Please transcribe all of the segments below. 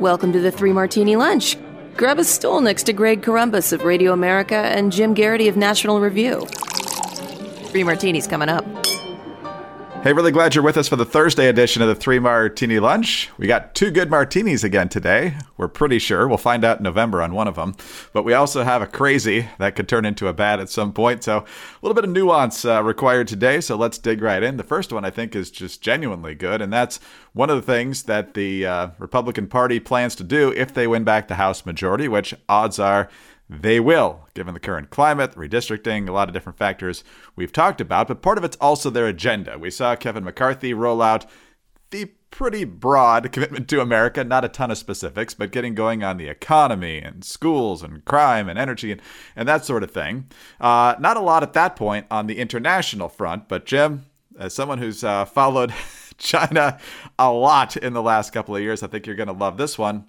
Welcome to the Three Martini Lunch. Grab a stool next to Greg Corombos of Radio America and Jim Geraghty of National Review. Three Martinis coming up. Hey, really glad you're with us for the Thursday edition of the Three Martini Lunch. We got two good martinis again today. We're pretty sure. We'll find out in November on one of them. But we also have a crazy that could turn into a bad at some point. So a little bit of nuance uh, required today. So let's dig right in. The first one I think is just genuinely good. And that's one of the things that the uh, Republican Party plans to do if they win back the House majority, which odds are they will, given the current climate, redistricting, a lot of different factors we've talked about, but part of it's also their agenda. We saw Kevin McCarthy roll out the pretty broad commitment to America, not a ton of specifics, but getting going on the economy and schools and crime and energy and, and that sort of thing. Uh, not a lot at that point on the international front, but Jim, as someone who's uh, followed China a lot in the last couple of years, I think you're going to love this one.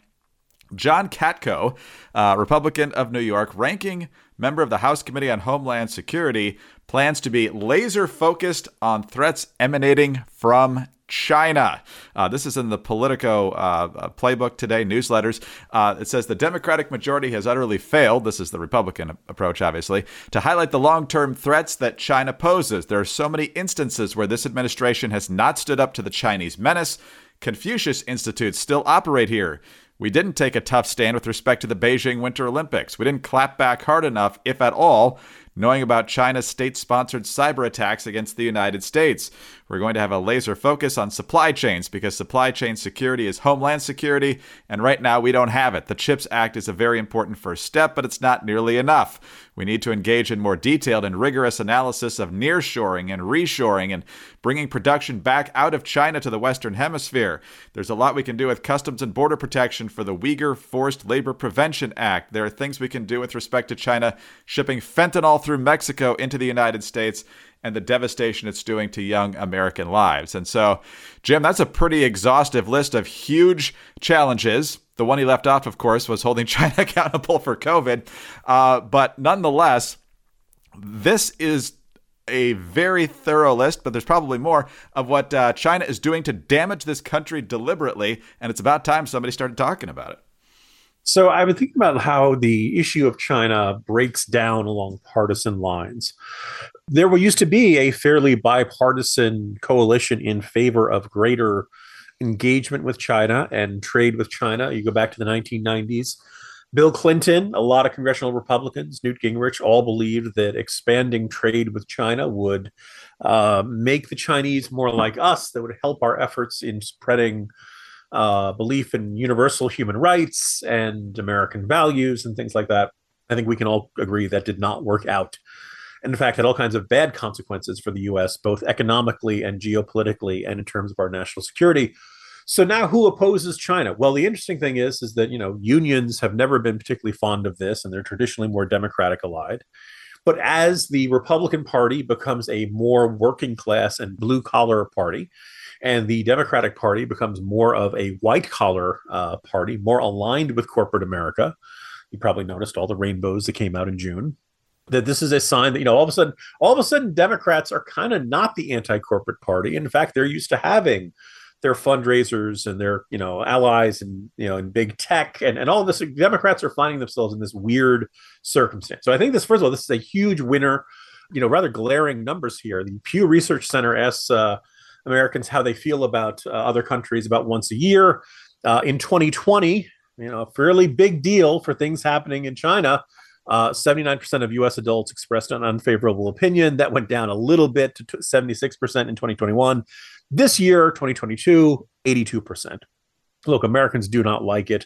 John Katko, uh, Republican of New York, ranking member of the House Committee on Homeland Security, plans to be laser focused on threats emanating from China. Uh, this is in the Politico uh, uh, playbook today, newsletters. Uh, it says the Democratic majority has utterly failed. This is the Republican approach, obviously, to highlight the long term threats that China poses. There are so many instances where this administration has not stood up to the Chinese menace. Confucius Institutes still operate here. We didn't take a tough stand with respect to the Beijing Winter Olympics. We didn't clap back hard enough, if at all, knowing about China's state sponsored cyber attacks against the United States. We're going to have a laser focus on supply chains because supply chain security is homeland security, and right now we don't have it. The CHIPS Act is a very important first step, but it's not nearly enough. We need to engage in more detailed and rigorous analysis of nearshoring and reshoring and bringing production back out of China to the Western Hemisphere. There's a lot we can do with Customs and Border Protection for the Uyghur Forced Labor Prevention Act. There are things we can do with respect to China shipping fentanyl through Mexico into the United States and the devastation it's doing to young American lives. And so, Jim, that's a pretty exhaustive list of huge challenges. The one he left off, of course, was holding China accountable for COVID. Uh, but nonetheless, this is a very thorough list, but there's probably more of what uh, China is doing to damage this country deliberately. And it's about time somebody started talking about it. So I've been thinking about how the issue of China breaks down along partisan lines. There used to be a fairly bipartisan coalition in favor of greater engagement with China and trade with China. You go back to the 1990s. Bill Clinton, a lot of congressional Republicans, Newt Gingrich, all believed that expanding trade with China would uh, make the Chinese more like us, that would help our efforts in spreading uh, belief in universal human rights and American values and things like that. I think we can all agree that did not work out. And in fact, had all kinds of bad consequences for the US, both economically and geopolitically, and in terms of our national security. So now who opposes China? Well, the interesting thing is, is that, you know, unions have never been particularly fond of this, and they're traditionally more democratic allied. But as the Republican Party becomes a more working class and blue collar party, and the Democratic Party becomes more of a white collar uh, party, more aligned with corporate America. You probably noticed all the rainbows that came out in June. That this is a sign that you know all of a sudden, all of a sudden, Democrats are kind of not the anti-corporate party. In fact, they're used to having their fundraisers and their you know allies and you know in big tech and, and all this democrats are finding themselves in this weird circumstance so i think this first of all this is a huge winner you know rather glaring numbers here the pew research center asks uh, Americans how they feel about uh, other countries about once a year. Uh, in 2020, you know, a fairly big deal for things happening in China. Uh, 79% of US adults expressed an unfavorable opinion. That went down a little bit to 76% in 2021. This year, 2022, 82%. Look, Americans do not like it.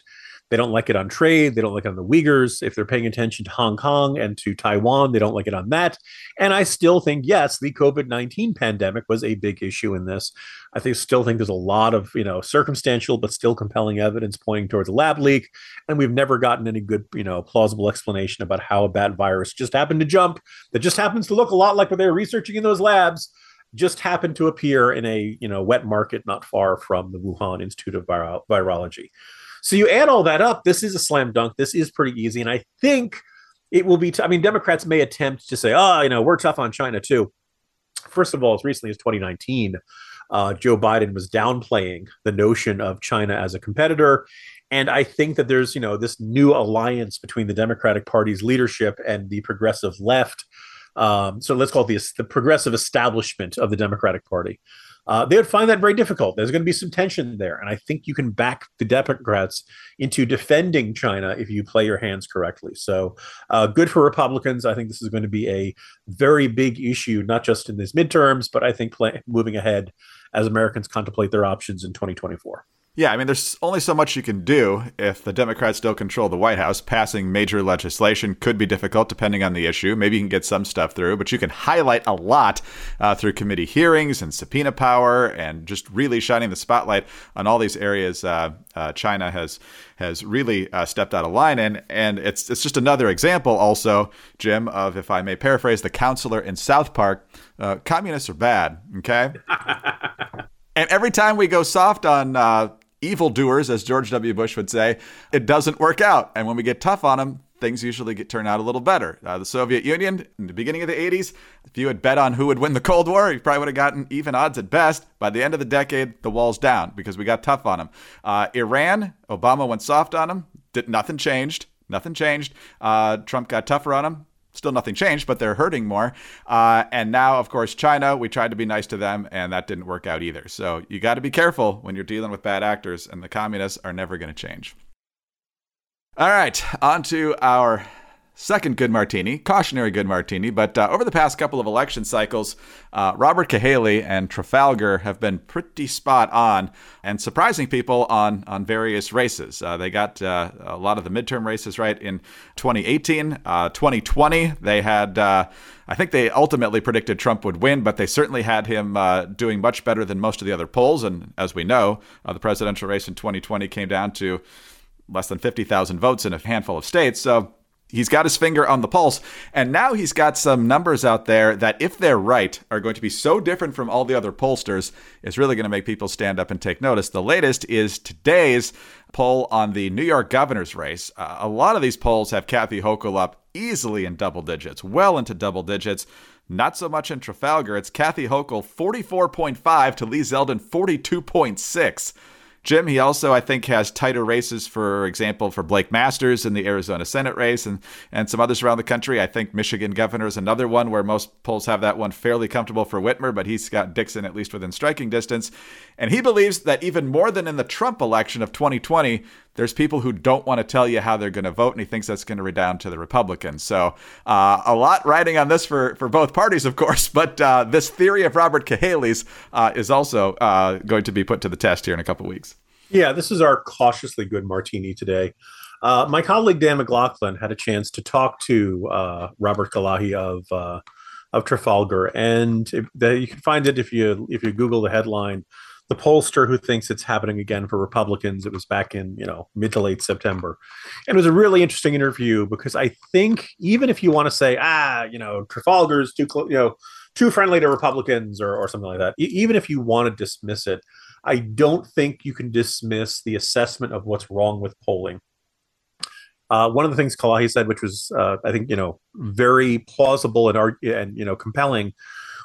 They don't like it on trade. They don't like it on the Uyghurs. If they're paying attention to Hong Kong and to Taiwan, they don't like it on that. And I still think, yes, the COVID 19 pandemic was a big issue in this. I think still think there's a lot of, you know, circumstantial but still compelling evidence pointing towards a lab leak. And we've never gotten any good, you know, plausible explanation about how a bad virus just happened to jump that just happens to look a lot like what they were researching in those labs just happened to appear in a you know wet market not far from the Wuhan Institute of Viro- Virology. So you add all that up, this is a slam dunk. This is pretty easy. And I think it will be, t- I mean, Democrats may attempt to say, oh, you know, we're tough on China too. First of all, as recently as 2019, uh, Joe Biden was downplaying the notion of China as a competitor. And I think that there's, you know, this new alliance between the Democratic Party's leadership and the progressive left. Um, so let's call it the, the progressive establishment of the Democratic Party uh, they would find that very difficult. There's going to be some tension there. And I think you can back the Democrats into defending China if you play your hands correctly. So uh, good for Republicans. I think this is going to be a very big issue, not just in these midterms, but I think play, moving ahead as Americans contemplate their options in 2024. Yeah, I mean, there's only so much you can do if the Democrats still control the White House. Passing major legislation could be difficult depending on the issue. Maybe you can get some stuff through, but you can highlight a lot uh, through committee hearings and subpoena power and just really shining the spotlight on all these areas uh, uh, China has has really uh, stepped out of line in. And it's, it's just another example, also, Jim, of, if I may paraphrase, the counselor in South Park uh, communists are bad, okay? And every time we go soft on uh, evildoers, as George W. Bush would say, it doesn't work out. And when we get tough on them, things usually get turn out a little better. Uh, the Soviet Union in the beginning of the 80s, if you had bet on who would win the Cold War, you probably would have gotten even odds at best. By the end of the decade, the wall's down because we got tough on them. Uh, Iran, Obama went soft on them. Did, nothing changed. Nothing changed. Uh, Trump got tougher on them still nothing changed, but they're hurting more. Uh, and now, of course, China, we tried to be nice to them, and that didn't work out either. So you got to be careful when you're dealing with bad actors, and the communists are never going to change. All right, on to our second good martini, cautionary good martini. But uh, over the past couple of election cycles, uh, Robert Cahaly and Trafalgar have been pretty spot on and surprising people on on various races. Uh, they got uh, a lot of the midterm races right in 2018, 2020. Uh, they had. Uh, I think they ultimately predicted Trump would win, but they certainly had him doing much better than most of the other polls. And as we know, the presidential race in 2020 came down to less than 50,000 votes in a handful of states. So he's got his finger on the pulse and now he's got some numbers out there that if they're right are going to be so different from all the other pollsters it's really going to make people stand up and take notice. The latest is today's poll on the new york governor's race. Uh, a lot of these polls have kathy hochul up easily in double digits well into double digits. Not so much in trafalgar. It's kathy hochul 44.5 to lee zeldin 42.6 Jim, he also, I think, has tighter races, for example, for Blake Masters in the Arizona Senate race and, and some others around the country. I think Michigan governor is another one where most polls have that one fairly comfortable for Whitmer, but he's got Dixon at least within striking distance. And he believes that even more than in the Trump election of 2020, there's people who don't want to tell you how they're going to vote, and he thinks that's going to redound to the Republicans. So uh, a lot riding on this for, for both parties, of course, but uh, this theory of Robert Cahaly's uh, is also uh, going to be put to the test here in a couple weeks. Yeah, this is our cautiously good martini today. Uh, my colleague Dan McLaughlin had a chance to talk to uh, Robert Cahaly of of Trafalgar, and the, you can find it if you if you Google the headline the pollster who thinks it's happening again for Republicans. It was back in you know mid to late September, and it was a really interesting interview because I think even if you want to say ah you know Trafalgar's too close you know too friendly to Republicans or or something like that, e- even if you want to dismiss it, I don't think you can dismiss the assessment of what's wrong with polling. Uh, one of the things Cahaly said, which was uh, I think you know very plausible and and you know compelling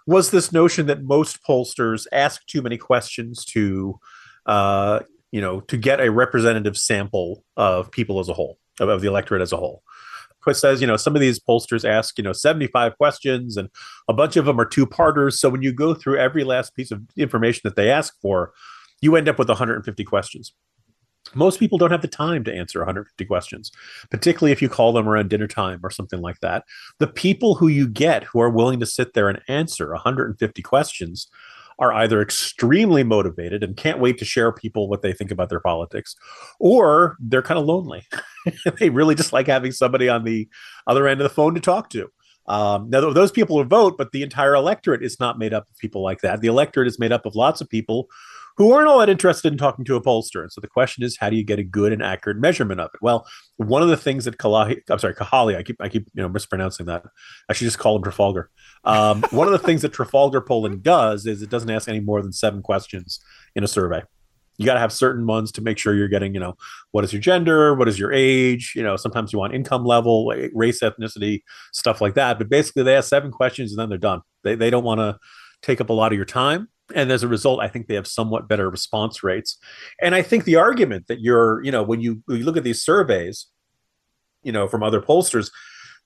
was this notion that most pollsters ask too many questions to, uh, you know, to get a representative sample of people as a whole, of, of the electorate as a whole. Quist says, you know, some of these pollsters ask, you know, 75 questions and a bunch of them are two parters. So when you go through every last piece of information that they ask for, you end up with 150 questions most people don't have the time to answer 150 questions, particularly if you call them around dinner time or something like that. The people who you get who are willing to sit there and answer 150 questions are either extremely motivated and can't wait to share people what they think about their politics, or they're kind of lonely. they really just like having somebody on the other end of the phone to talk to. Um, now, those people will vote, but the entire electorate is not made up of people like that. The electorate is made up of lots of people who aren't all that interested in talking to a pollster. And so the question is, how do you get a good and accurate measurement of it? Well, one of the things that Cahaly, I'm sorry, Cahaly, I keep I keep you know mispronouncing that. I should just call him Trafalgar. Um, one of the things that Trafalgar polling does is it doesn't ask any more than seven questions in a survey. You got to have certain ones to make sure you're getting, you know, what is your gender, what is your age, you know, sometimes you want income level, race, ethnicity, stuff like that. But basically, they ask seven questions and then they're done. They they don't want to take up a lot of your time and as a result i think they have somewhat better response rates. And i think the argument that you're you know when you, when you look at these surveys you know from other pollsters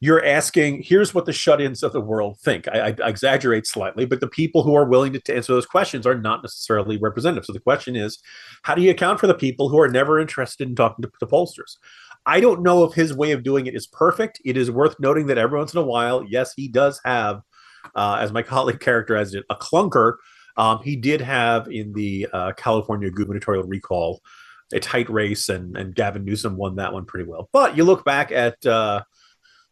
you're asking here's what the shut-ins of the world think. I, I, exaggerate slightly but the people who are willing to answer those questions are not necessarily representative. So the question is how do you account for the people who are never interested in talking to the pollsters? I don't know if his way of doing it is perfect. It is worth noting that every once in a while yes he does have uh, as my colleague characterized it a clunker um, he did have in the uh, california gubernatorial recall a tight race and, and gavin newsom won that one pretty well but you look back at uh,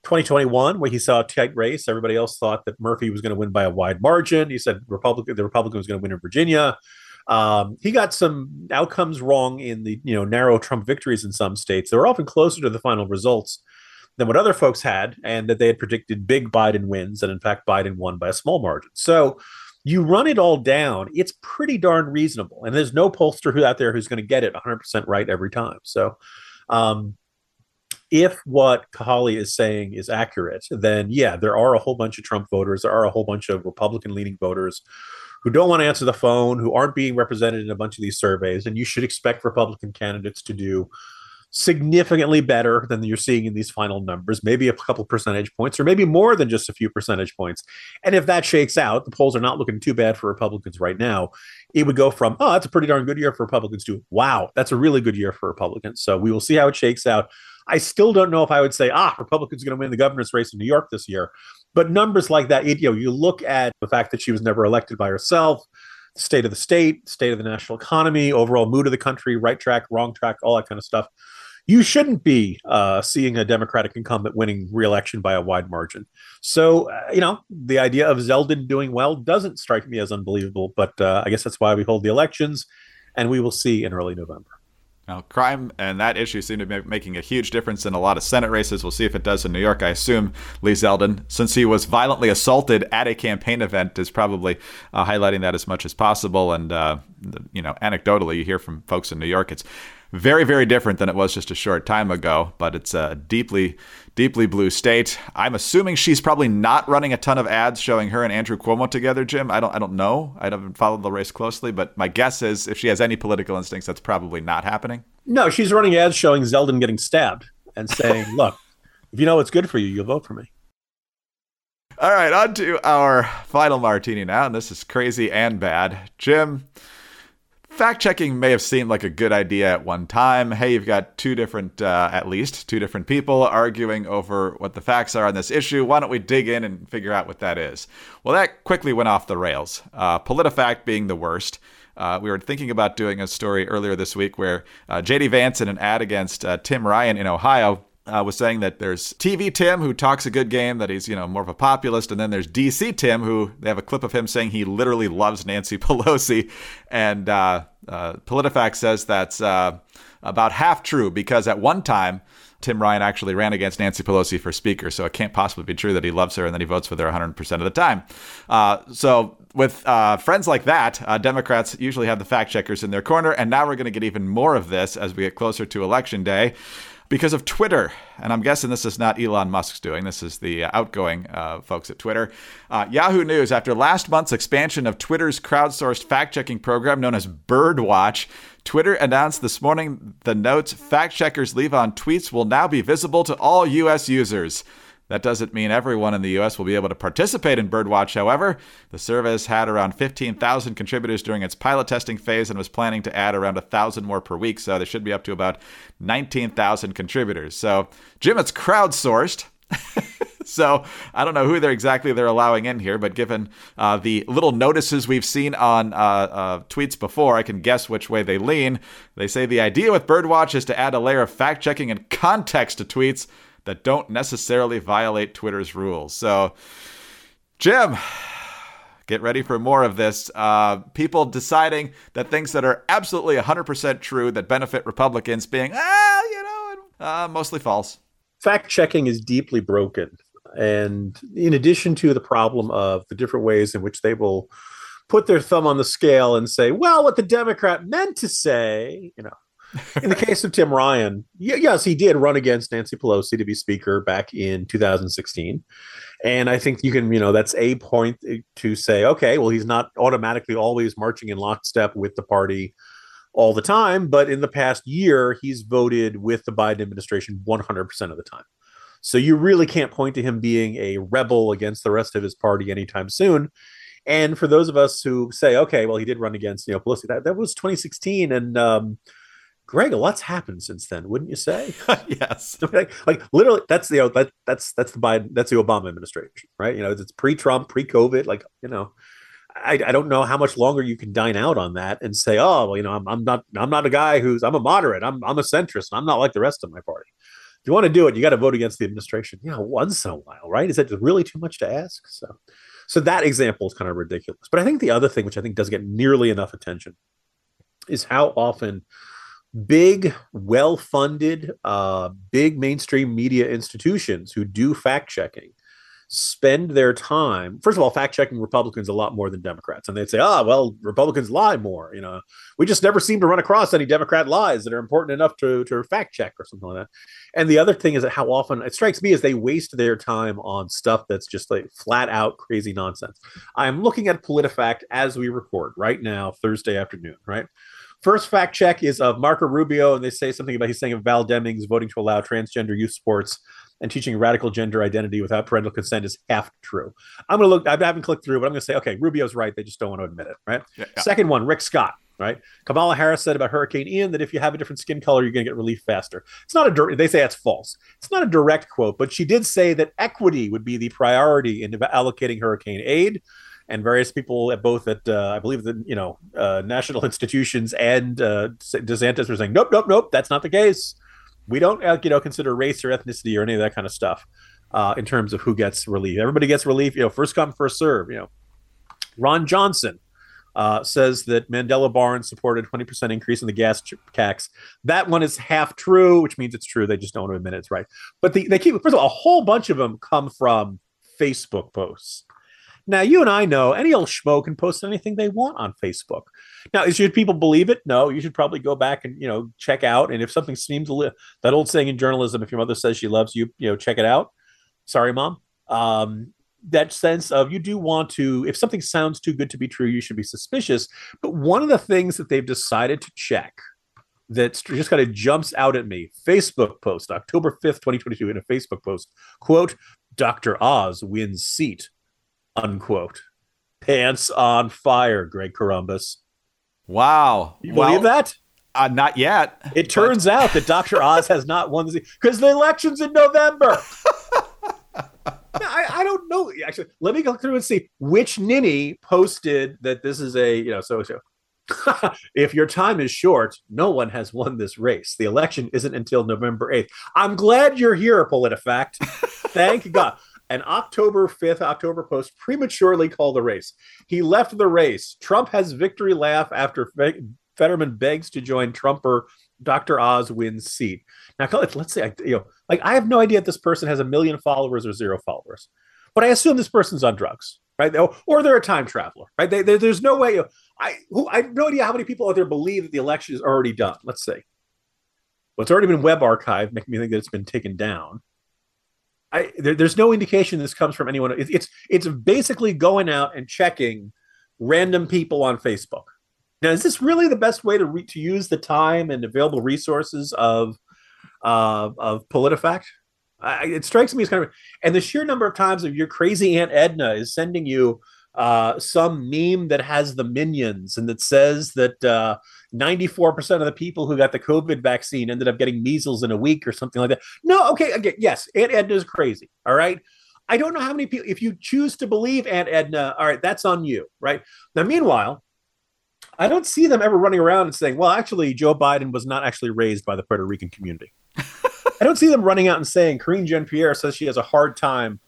2021, where he saw a tight race, everybody else thought that Murphy was going to win by a wide margin. He said Republican, the Republican was going to win in Virginia. Um, he got some outcomes wrong in the you know narrow Trump victories in some states. They were often closer to the final results than what other folks had, and that they had predicted big Biden wins, and in fact Biden won by a small margin. So you run it all down, it's pretty darn reasonable, and there's no pollster who out there who's going to get it 100% right every time. So. Um, if what Cahaly is saying is accurate, then yeah, there are a whole bunch of Trump voters, there are a whole bunch of Republican leaning voters who don't want to answer the phone, who aren't being represented in a bunch of these surveys, and you should expect Republican candidates to do significantly better than you're seeing in these final numbers, maybe a couple percentage points, or maybe more than just a few percentage points. And if that shakes out, the polls are not looking too bad for Republicans right now. It would go from, oh, that's a pretty darn good year for Republicans to, wow, that's a really good year for Republicans. So we will see how it shakes out. I still don't know if I would say, ah, Republicans are going to win the governor's race in New York this year. But numbers like that, you know, you look at the fact that she was never elected by herself, state of the state, state of the national economy, overall mood of the country, right track, wrong track, all that kind of stuff. You shouldn't be uh, seeing a Democratic incumbent winning reelection by a wide margin. So, uh, you know, the idea of Zeldin doing well doesn't strike me as unbelievable, but uh, I guess that's why we hold the elections, and we will see in early November. Now, crime and that issue seem to be making a huge difference in a lot of Senate races. We'll see if it does in New York. I assume Lee Zeldin, since he was violently assaulted at a campaign event, is probably uh, highlighting that as much as possible. And, uh, you know, anecdotally, you hear from folks in New York, it's very, very different than it was just a short time ago, but it's a deeply, deeply blue state. I'm assuming she's probably not running a ton of ads showing her and Andrew Cuomo together, Jim. I don't, I don't know. I haven't followed the race closely, but my guess is if she has any political instincts, that's probably not happening. No, she's running ads showing Zeldin getting stabbed and saying, "Look, if you know what's good for you, you'll vote for me." All right, on to our final martini now, and this is crazy and bad. Jim, fact checking may have seemed like a good idea at one time. Hey, you've got two different, uh, at least two different people arguing over what the facts are on this issue. Why don't we dig in and figure out what that is? Well, that quickly went off the rails. Uh, PolitiFact being the worst. Uh, we were thinking about doing a story earlier this week where uh, JD Vance in an ad against uh, Tim Ryan in Ohio uh, was saying that there's TV Tim who talks a good game, that he's you know more of a populist, and then there's DC Tim who they have a clip of him saying he literally loves Nancy Pelosi, and uh, uh, PolitiFact says that's uh, about half true because at one time. Tim Ryan actually ran against Nancy Pelosi for Speaker, so it can't possibly be true that he loves her and that he votes for her 100% of the time. Uh, so, with uh, friends like that, Democrats usually have the fact checkers in their corner, and now we're going to get even more of this as we get closer to Election Day because of Twitter. And I'm guessing this is not Elon Musk's doing. This is the uh, outgoing uh, folks at Twitter. Uh, Yahoo News, after last month's expansion of Twitter's crowdsourced fact checking program known as Birdwatch, Twitter announced this morning the notes fact checkers leave on tweets will now be visible to all U.S. users. That doesn't mean everyone in the U.S. will be able to participate in Birdwatch, however. The service had around 15,000 contributors during its pilot testing phase and was planning to add around 1,000 more per week, so they should be up to about 19,000 contributors. So, Jim, it's crowdsourced. so I don't know who they're exactly they're allowing in here, but given uh, the little notices we've seen on uh, uh, tweets before, I can guess which way they lean. They say the idea with Birdwatch is to add a layer of fact checking and context to tweets that don't necessarily violate Twitter's rules. So, Jim, get ready for more of this. Uh, people deciding that things that are absolutely 100% true that benefit Republicans being, ah, you know, uh, mostly false. Fact checking is deeply broken. And in addition to the problem of the different ways in which they will put their thumb on the scale and say, well, what the Democrat meant to say, you know, In the case of Tim Ryan, yes, he did run against Nancy Pelosi to be Speaker back in 2016. And I think you can, you know, that's a point to say, okay, well, he's not automatically always marching in lockstep with the party all the time, but in the past year, he's voted with the Biden administration 100% of the time. So you really can't point to him being a rebel against the rest of his party anytime soon. And for those of us who say, okay, well, he did run against, you know, Pelosi, that, that was 2016. And, um, Greg, a lot's happened since then, wouldn't you say? yes. like, like literally, that's the that, that's that's the Biden, that's the Obama administration, right? You know, it's pre-Trump, pre-COVID. Like, you know, I, I don't know how much longer you can dine out on that and say, oh, well, you know, I'm, I'm not I'm not a guy who's I'm a moderate, I'm I'm a centrist, I'm not like the rest of my party. If you want to do it, you got to vote against the administration. You know, once in a while, right? Is that really too much to ask? So, so that example is kind of ridiculous. But I think the other thing, which I think doesn't get nearly enough attention, is how often big, well funded, uh, big mainstream media institutions who do fact checking spend their time first of all fact checking republicans a lot more than democrats. And they'd say ah well republicans lie more you know. We just never seem to run across any democrat lies that are important enough to, to fact check or something like that. And the other thing is that how often it strikes me is they waste their time on stuff that's just like flat out crazy nonsense. I'm looking at politifact as we record right now thursday afternoon right First fact check is of Marco Rubio, and they say something about he's saying Val Demings voting to allow transgender youth sports and teaching radical gender identity without parental consent is half true. I'm going to look, I haven't clicked through, but I'm going to say, okay, Rubio's right. They just don't want to admit it, right? Yeah, yeah. Second one, Rick Scott, right? Kamala Harris said about Hurricane Ian that if you have a different skin color, you're going to get relief faster. It's not a, they say that's false. It's not a direct quote, but she did say that equity would be the priority in allocating hurricane aid and various people at both at uh, I believe the you know uh, national institutions and uh, DeSantis were saying nope nope nope that's not the case. We don't uh, you know consider race or ethnicity or any of that kind of stuff uh, in terms of who gets relief. Everybody gets relief. You know, first come first serve. You know, Ron Johnson. Uh, says that Mandela Barnes supported 20% increase in the gas tax. That one is half true, which means it's true. They just don't admit it's right. But the, they keep, first of all, a whole bunch of them come from Facebook posts. Now, you and I know any old schmo can post anything they want on Facebook. Now, should people believe it? No, you should probably go back and you know check out. And if something seems li- that old saying in journalism, if your mother says she loves you, you know, check it out. Sorry, mom. Um, that sense of you do want to, if something sounds too good to be true, you should be suspicious. But one of the things that they've decided to check that just kind of jumps out at me Facebook post, October 5th, 2022, in a Facebook post, quote, Dr. Oz wins seat unquote. Pants on fire, Greg Corombos. Wow. You well, believe that? Uh, not yet. It turns out that Dr. Oz has not won the because the election's in November. I, I, don't know. Actually, let me go through and see which ninny posted that this is a, you know, so so. if your time is short, no one has won this race. The election isn't until November 8th. I'm glad you're here, PolitiFact. Thank God an October 5th October Post prematurely called the race. He left the race. Trump has victory laugh after Fetterman begs to join Trumper. Dr. Oz wins seat. Now, let's say, you know, like I have no idea if this person has a million followers or zero followers, but I assume this person's on drugs, right? Or they're a time traveler, right? They, they, there's no way. You know, I who, I have no idea how many people out there believe that the election is already done. Let's say. Well, it's already been web archived, making me think that it's been taken down. I, there, there's no indication this comes from anyone. It, it's it's basically going out and checking random people on Facebook. Now, is this really the best way to re, to use the time and available resources of uh, of PolitiFact? I, it strikes me as kind of, and the sheer number of times of your crazy Aunt Edna is sending you uh, some meme that has the minions and that says that uh, 94% of the people who got the COVID vaccine ended up getting measles in a week or something like that. No, okay, again, yes, Aunt Edna is crazy. All right. I don't know how many people, if you choose to believe Aunt Edna, all right, that's on you, right? Now, meanwhile, I don't see them ever running around and saying, well, actually, Joe Biden was not actually raised by the Puerto Rican community. I don't see them running out and saying Karine Jean Pierre says she has a hard time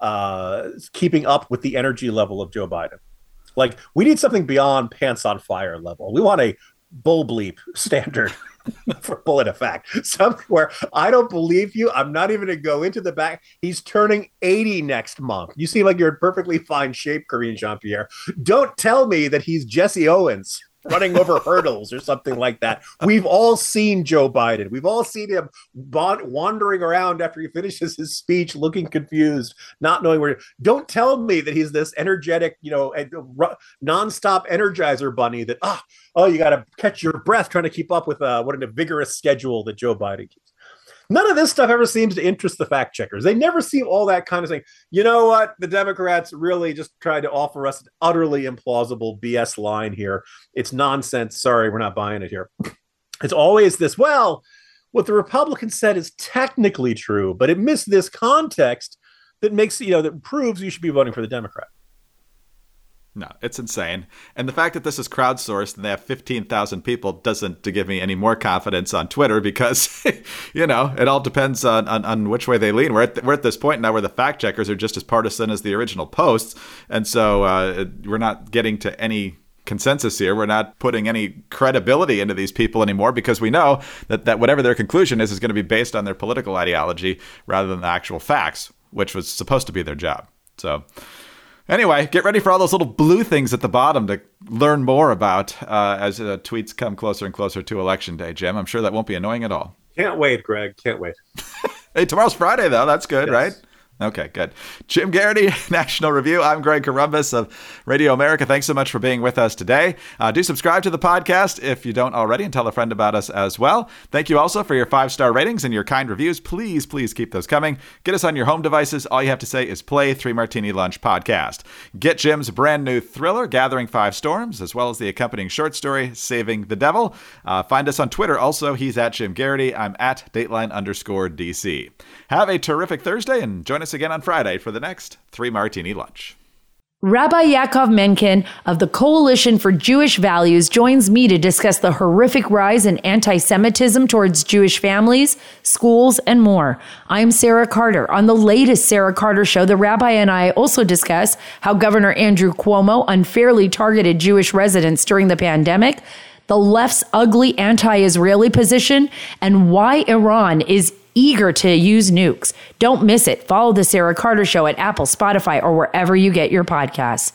uh, keeping up with the energy level of Joe Biden. Like, we need something beyond pants on fire level. We want a bull bleep standard for PolitiFact. Somewhere I don't believe you. I'm not even gonna go into the back. He's turning 80 next month. You seem like you're in perfectly fine shape, Karine Jean Pierre. Don't tell me that he's Jesse Owens. Running over hurdles or something like that. We've all seen Joe Biden. We've all seen him wandering around after he finishes his speech, looking confused, not knowing where. Don't tell me that he's this energetic, you know, nonstop energizer bunny. That ah, oh, oh, you got to catch your breath trying to keep up with uh, what a vigorous schedule that Joe Biden keeps. None of this stuff ever seems to interest the fact checkers. They never seem all that kind of thing. You know what? The Democrats really just tried to offer us an utterly implausible BS line here. It's nonsense. Sorry, we're not buying it here. It's always this, well, what the Republicans said is technically true, but it missed this context that makes, you know, that proves you should be voting for the Democrat. No, it's insane. And the fact that this is crowdsourced and they have 15,000 people doesn't give me any more confidence on Twitter because, you know, it all depends on, on, on which way they lean. We're at, we're at this point now where the fact checkers are just as partisan as the original posts. And so uh, we're not getting to any consensus here. We're not putting any credibility into these people anymore because we know that, that whatever their conclusion is is going to be based on their political ideology rather than the actual facts, which was supposed to be their job. So Anyway, get ready for all those little blue things at the bottom to learn more about uh, as uh, tweets come closer and closer to election day, Jim. I'm sure that won't be annoying at all. Can't wait, Greg. Can't wait. hey, tomorrow's Friday, though. That's good, yes. right? Okay, good. Jim Geraghty, National Review. I'm Greg Corombos of Radio America. Thanks so much for being with us today. Uh, do subscribe to the podcast if you don't already and tell a friend about us as well. Thank you also for your five star ratings and your kind reviews. Please, please keep those coming. Get us on your home devices. All you have to say is play Three Martini Lunch podcast. Get Jim's brand new thriller, Gathering Five Storms, as well as the accompanying short story, Saving the Devil. Uh, find us on Twitter. Also, he's at Jim Geraghty. I'm at Dateline underscore DC. Have a terrific Thursday and join us again on Friday for the next Three Martini Lunch. Rabbi Yaakov Menken of the Coalition for Jewish Values joins me to discuss the horrific rise in anti Semitism towards Jewish families, schools, and more. I'm Sarah Carter. On the latest Sarah Carter show, the rabbi and I also discuss how Governor Andrew Cuomo unfairly targeted Jewish residents during the pandemic, the left's ugly anti Israeli position, and why Iran is eager to use nukes. Don't miss it. Follow The Sarah Carter Show at Apple, Spotify, or wherever you get your podcasts.